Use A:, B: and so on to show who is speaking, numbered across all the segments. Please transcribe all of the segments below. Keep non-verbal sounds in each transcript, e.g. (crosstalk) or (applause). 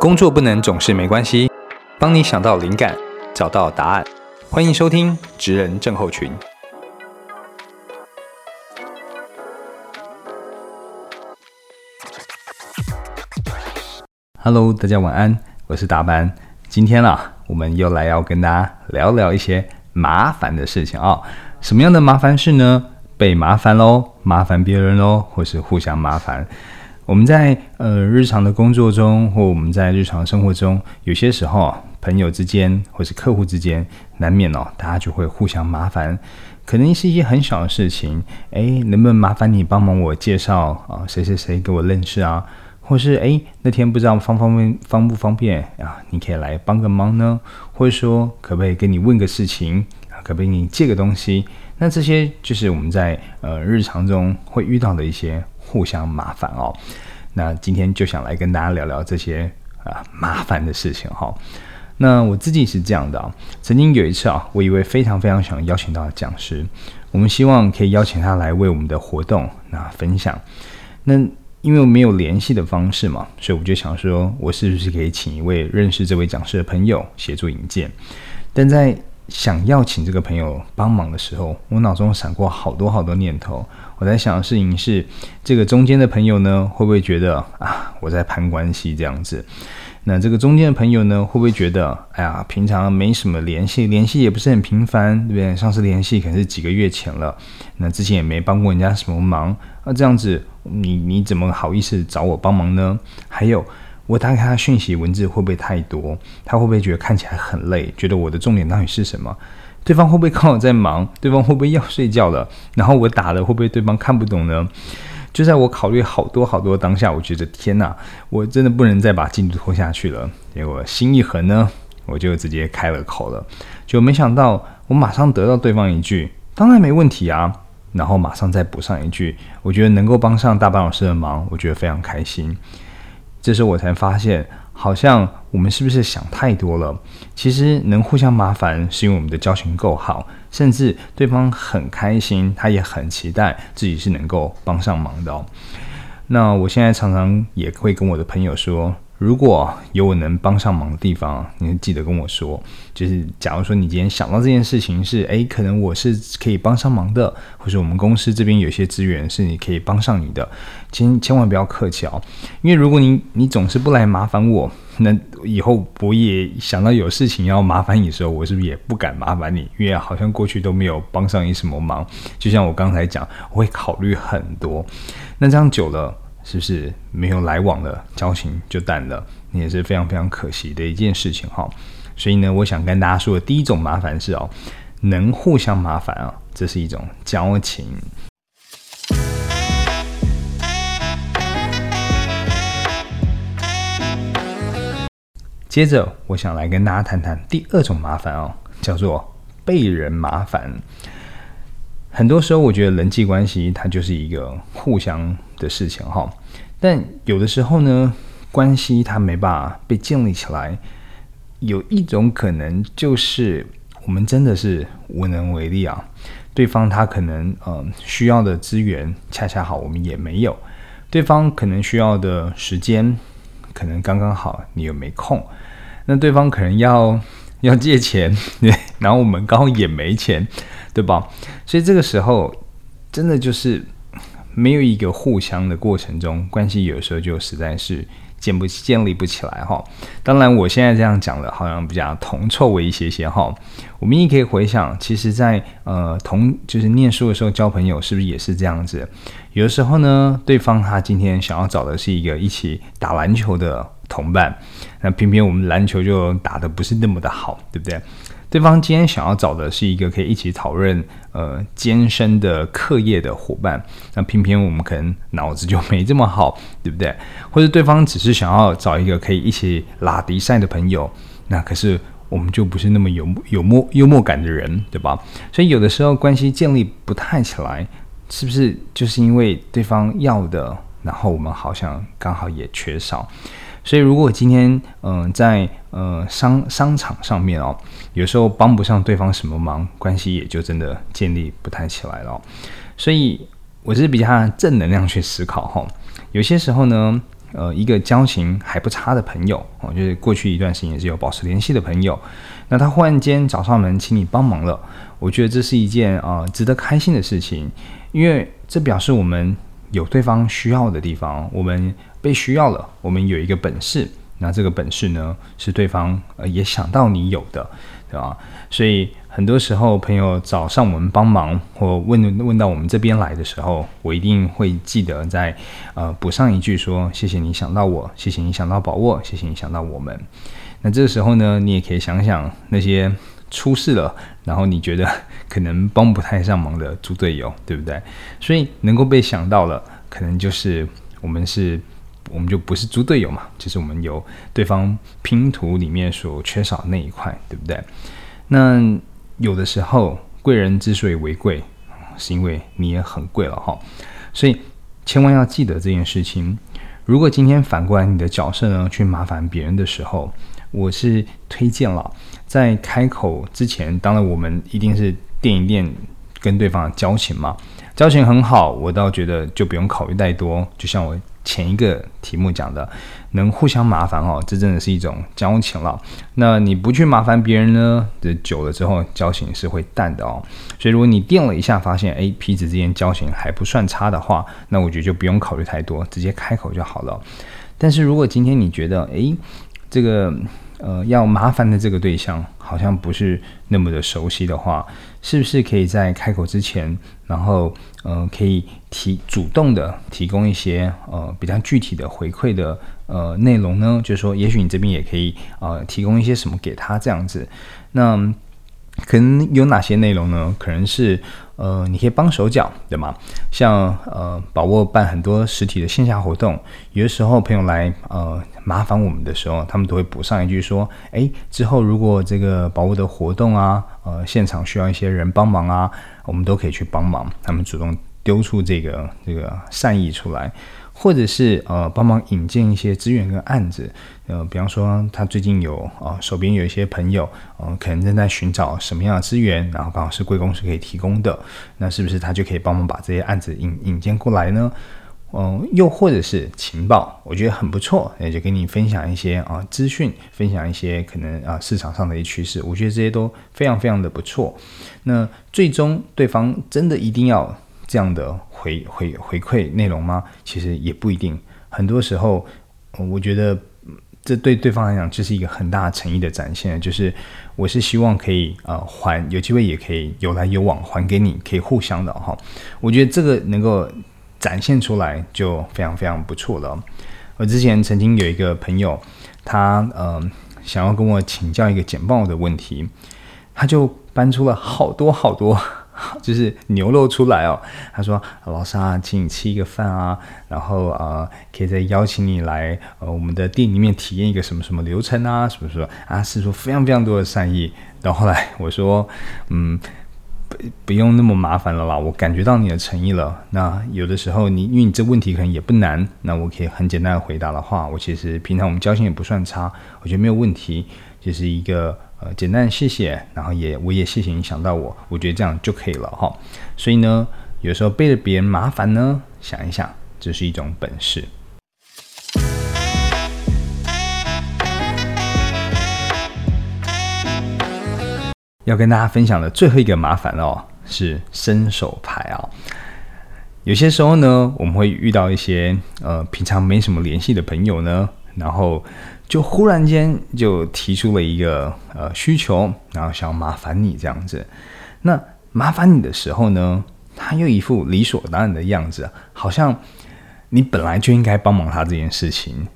A: 工作不能总是没关系，帮你想到灵感，找到答案。欢迎收听职人症候群。Hello，大家晚安，我是大班。今天啊，我们又来要跟大家聊聊一些麻烦的事情啊。什么样的麻烦事呢？被麻烦喽，麻烦别人喽，或是互相麻烦。我们在呃日常的工作中，或我们在日常生活中，有些时候朋友之间或是客户之间，难免哦，大家就会互相麻烦。可能是一些很小的事情，哎，能不能麻烦你帮忙我介绍啊？谁谁谁给我认识啊？或是哎，那天不知道方方便方不方便啊？你可以来帮个忙呢？或者说，可不可以跟你问个事情啊？可不可以你借个东西？那这些就是我们在呃日常中会遇到的一些。互相麻烦哦，那今天就想来跟大家聊聊这些啊麻烦的事情哈。那我自己是这样的啊，曾经有一次啊，我一位非常非常想邀请到的讲师，我们希望可以邀请他来为我们的活动那分享。那因为我没有联系的方式嘛，所以我就想说，我是不是可以请一位认识这位讲师的朋友协助引荐？但在想要请这个朋友帮忙的时候，我脑中闪过好多好多念头。我在想的事情是，这个中间的朋友呢，会不会觉得啊，我在攀关系这样子？那这个中间的朋友呢，会不会觉得，哎呀，平常没什么联系，联系也不是很频繁，对不对？上次联系可能是几个月前了，那之前也没帮过人家什么忙，那这样子，你你怎么好意思找我帮忙呢？还有。我打给他讯息文字会不会太多？他会不会觉得看起来很累？觉得我的重点到底是什么？对方会不会刚好在忙？对方会不会要睡觉了？然后我打了会不会对方看不懂呢？就在我考虑好多好多当下，我觉得天哪，我真的不能再把进度拖下去了。结果心一横呢，我就直接开了口了。就没想到我马上得到对方一句：“当然没问题啊。”然后马上再补上一句：“我觉得能够帮上大班老师的忙，我觉得非常开心。”这时候我才发现，好像我们是不是想太多了？其实能互相麻烦，是因为我们的交情够好，甚至对方很开心，他也很期待自己是能够帮上忙的。哦那我现在常常也会跟我的朋友说。如果有我能帮上忙的地方，你记得跟我说。就是假如说你今天想到这件事情是，诶，可能我是可以帮上忙的，或者我们公司这边有些资源是你可以帮上你的，千千万不要客气哦。因为如果你你总是不来麻烦我，那以后我也想到有事情要麻烦你的时候，我是不是也不敢麻烦你？因为好像过去都没有帮上你什么忙。就像我刚才讲，我会考虑很多。那这样久了。是不是没有来往的交情就淡了？也是非常非常可惜的一件事情哈。所以呢，我想跟大家说的第一种麻烦是哦，能互相麻烦啊，这是一种交情。接着，我想来跟大家谈谈第二种麻烦哦，叫做被人麻烦。很多时候，我觉得人际关系它就是一个互相的事情哈。但有的时候呢，关系它没办法被建立起来，有一种可能就是我们真的是无能为力啊。对方他可能嗯需要的资源恰恰好我们也没有，对方可能需要的时间可能刚刚好你又没空，那对方可能要要借钱，(laughs) 然后我们刚好也没钱。对吧？所以这个时候，真的就是没有一个互相的过程中，关系有时候就实在是建不建立不起来哈。当然，我现在这样讲的，好像比较同臭味一些些哈。我们也可以回想，其实，在呃同就是念书的时候交朋友，是不是也是这样子？有的时候呢，对方他今天想要找的是一个一起打篮球的同伴，那偏偏我们篮球就打的不是那么的好，对不对？对方今天想要找的是一个可以一起讨论呃艰深的课业的伙伴，那偏偏我们可能脑子就没这么好，对不对？或者对方只是想要找一个可以一起拉迪赛的朋友，那可是我们就不是那么有有默幽默感的人，对吧？所以有的时候关系建立不太起来，是不是就是因为对方要的，然后我们好像刚好也缺少？所以，如果今天，嗯，在呃商商场上面哦，有时候帮不上对方什么忙，关系也就真的建立不太起来了。所以，我是比较正能量去思考哈。有些时候呢，呃一个交情还不差的朋友哦，就是过去一段时间也是有保持联系的朋友，那他忽然间找上门请你帮忙了，我觉得这是一件啊值得开心的事情，因为这表示我们有对方需要的地方，我们被需要了，我们有一个本事。那这个本事呢，是对方呃也想到你有的，对吧？所以很多时候朋友找上我们帮忙或问问到我们这边来的时候，我一定会记得在呃补上一句说：谢谢你想到我，谢谢你想到宝沃，谢谢你想到我们。那这个时候呢，你也可以想想那些出事了，然后你觉得 (laughs) 可能帮不太上忙的猪队友，对不对？所以能够被想到了，可能就是我们是。我们就不是猪队友嘛，就是我们有对方拼图里面所缺少那一块，对不对？那有的时候贵人之所以为贵，是因为你也很贵了哈，所以千万要记得这件事情。如果今天反过来你的角色呢，去麻烦别人的时候，我是推荐了在开口之前，当然我们一定是垫一垫跟对方的交情嘛，交情很好，我倒觉得就不用考虑太多，就像我。前一个题目讲的，能互相麻烦哦，这真的是一种交情了。那你不去麻烦别人呢？这久了之后，交情是会淡的哦。所以如果你垫了一下，发现哎，彼此之间交情还不算差的话，那我觉得就不用考虑太多，直接开口就好了。但是如果今天你觉得哎，这个呃要麻烦的这个对象好像不是那么的熟悉的话，是不是可以在开口之前？然后，呃，可以提主动的提供一些呃比较具体的回馈的呃内容呢，就是说，也许你这边也可以呃提供一些什么给他这样子，那。可能有哪些内容呢？可能是呃，你可以帮手脚，对吗？像呃，宝沃办很多实体的线下活动，有的时候朋友来呃麻烦我们的时候，他们都会补上一句说：哎，之后如果这个宝沃的活动啊，呃，现场需要一些人帮忙啊，我们都可以去帮忙。他们主动丢出这个这个善意出来。或者是呃帮忙引荐一些资源跟案子，呃，比方说他最近有啊手边有一些朋友，呃，可能正在寻找什么样的资源，然后刚好是贵公司可以提供的，那是不是他就可以帮忙把这些案子引引荐过来呢？嗯，又或者是情报，我觉得很不错，也就给你分享一些啊资讯，分享一些可能啊市场上的一些趋势，我觉得这些都非常非常的不错。那最终对方真的一定要。这样的回回回馈内容吗？其实也不一定。很多时候，我觉得这对对方来讲就是一个很大诚意的展现。就是我是希望可以呃还，有机会也可以有来有往还给你，可以互相的哈。我觉得这个能够展现出来就非常非常不错了。我之前曾经有一个朋友，他呃想要跟我请教一个简报的问题，他就搬出了好多好多。就是牛肉出来哦，他说：“老师啊，请你吃一个饭啊，然后呃，可以再邀请你来呃我们的店里面体验一个什么什么流程啊，什么什么啊，是说非常非常多的善意。到后来我说，嗯，不 (laughs) 不用那么麻烦了啦，我感觉到你的诚意了。那有的时候你因为你这问题可能也不难，那我可以很简单的回答的话，我其实平常我们交情也不算差，我觉得没有问题，就是一个。”呃，简单谢谢，然后也我也谢谢你想到我，我觉得这样就可以了哈。所以呢，有时候背着别人麻烦呢，想一想，这是一种本事。要跟大家分享的最后一个麻烦哦，是伸手牌啊。有些时候呢，我们会遇到一些呃平常没什么联系的朋友呢，然后。就忽然间就提出了一个呃需求，然后想要麻烦你这样子。那麻烦你的时候呢，他又一副理所当然的样子，好像你本来就应该帮忙他这件事情。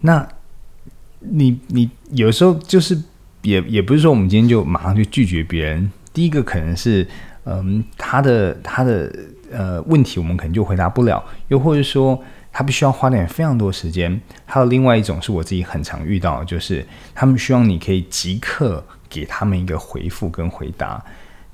A: 那你你有时候就是也也不是说我们今天就马上就拒绝别人。第一个可能是嗯他的他的呃问题我们可能就回答不了，又或者说。他必须要花点非常多时间。还有另外一种是我自己很常遇到，就是他们希望你可以即刻给他们一个回复跟回答。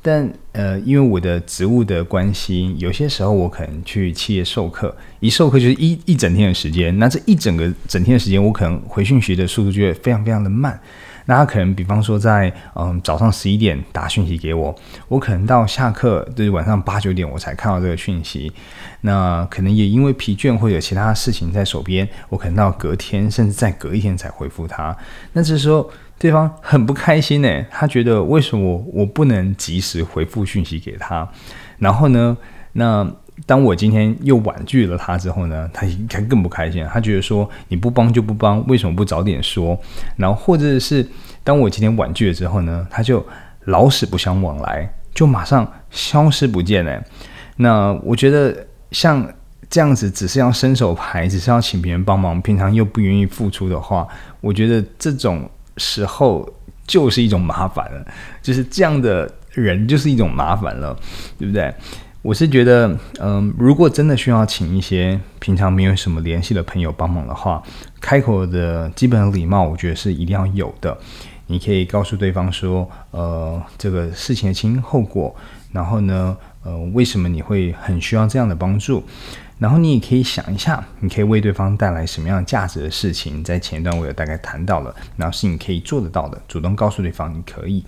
A: 但呃，因为我的职务的关系，有些时候我可能去企业授课，一授课就是一一整天的时间。那这一整个整天的时间，我可能回讯息的速度就会非常非常的慢。那他可能比方说在嗯早上十一点打讯息给我，我可能到下课就是晚上八九点我才看到这个讯息。那可能也因为疲倦或者其他事情在手边，我可能到隔天甚至再隔一天才回复他。那这时候对方很不开心呢，他觉得为什么我不能及时回复讯息给他？然后呢，那。当我今天又婉拒了他之后呢，他应该更不开心，他觉得说你不帮就不帮，为什么不早点说？然后或者是当我今天婉拒了之后呢，他就老死不相往来，就马上消失不见嘞。那我觉得像这样子，只是要伸手牌，只是要请别人帮忙，平常又不愿意付出的话，我觉得这种时候就是一种麻烦了，就是这样的人就是一种麻烦了，对不对？我是觉得，嗯，如果真的需要请一些平常没有什么联系的朋友帮忙的话，开口的基本礼貌，我觉得是一定要有的。你可以告诉对方说，呃，这个事情的前因后果，然后呢，呃，为什么你会很需要这样的帮助？然后你也可以想一下，你可以为对方带来什么样价值的事情。在前一段我有大概谈到了，然后是你可以做得到的，主动告诉对方你可以。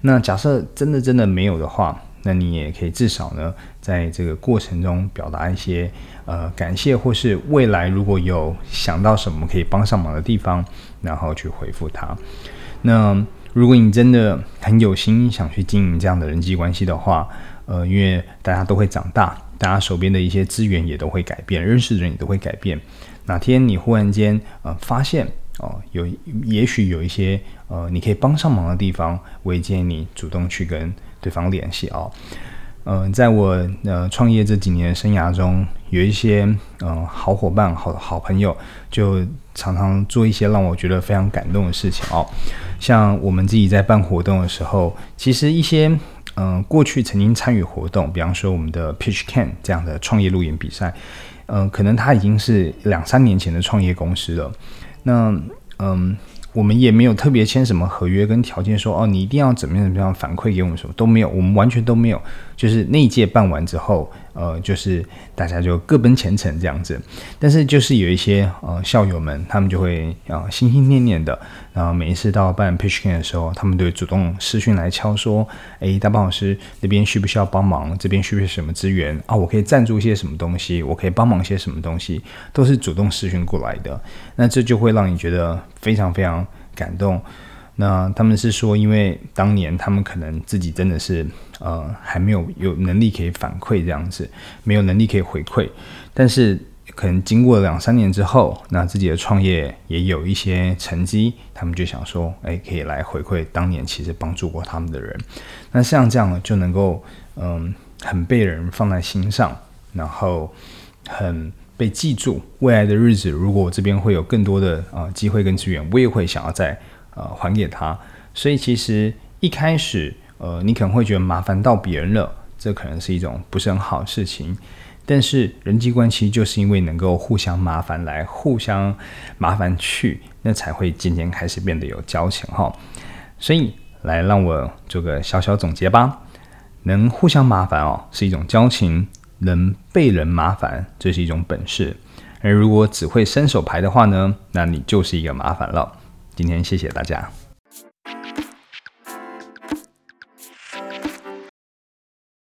A: 那假设真的真的没有的话，那你也可以至少呢，在这个过程中表达一些呃感谢，或是未来如果有想到什么可以帮上忙的地方，然后去回复他。那如果你真的很有心想去经营这样的人际关系的话，呃，因为大家都会长大，大家手边的一些资源也都会改变，认识的人也都会改变。哪天你忽然间呃发现哦，有也许有一些呃你可以帮上忙的地方，我也建议你主动去跟。对方联系哦，嗯，在我呃创业这几年生涯中，有一些嗯好伙伴、好好朋友，就常常做一些让我觉得非常感动的事情哦。像我们自己在办活动的时候，其实一些嗯过去曾经参与活动，比方说我们的 Pitch Can 这样的创业录影比赛，嗯，可能他已经是两三年前的创业公司了。那嗯。我们也没有特别签什么合约跟条件，说哦，你一定要怎么样怎么样反馈给我们什么都没有，我们完全都没有。就是那一届办完之后，呃，就是大家就各奔前程这样子。但是就是有一些呃校友们，他们就会啊心心念念的，然后每一次到办 pitch can 的时候，他们都会主动私讯来敲说，哎，大棒老师那边需不需要帮忙？这边需不需要什么资源啊？我可以赞助一些什么东西？我可以帮忙些什么东西？都是主动私讯过来的。那这就会让你觉得非常非常感动。那他们是说，因为当年他们可能自己真的是呃还没有有能力可以反馈这样子，没有能力可以回馈，但是可能经过两三年之后，那自己的创业也有一些成绩，他们就想说，哎，可以来回馈当年其实帮助过他们的人。那像这样就能够嗯很被人放在心上，然后很被记住。未来的日子，如果我这边会有更多的啊机会跟资源，我也会想要再。呃，还给他，所以其实一开始，呃，你可能会觉得麻烦到别人了，这可能是一种不是很好的事情。但是人际关系就是因为能够互相麻烦来，互相麻烦去，那才会渐渐开始变得有交情哈。所以来让我做个小小总结吧，能互相麻烦哦，是一种交情；能被人麻烦，这是一种本事。而如果只会伸手牌的话呢，那你就是一个麻烦了。今天谢谢大家。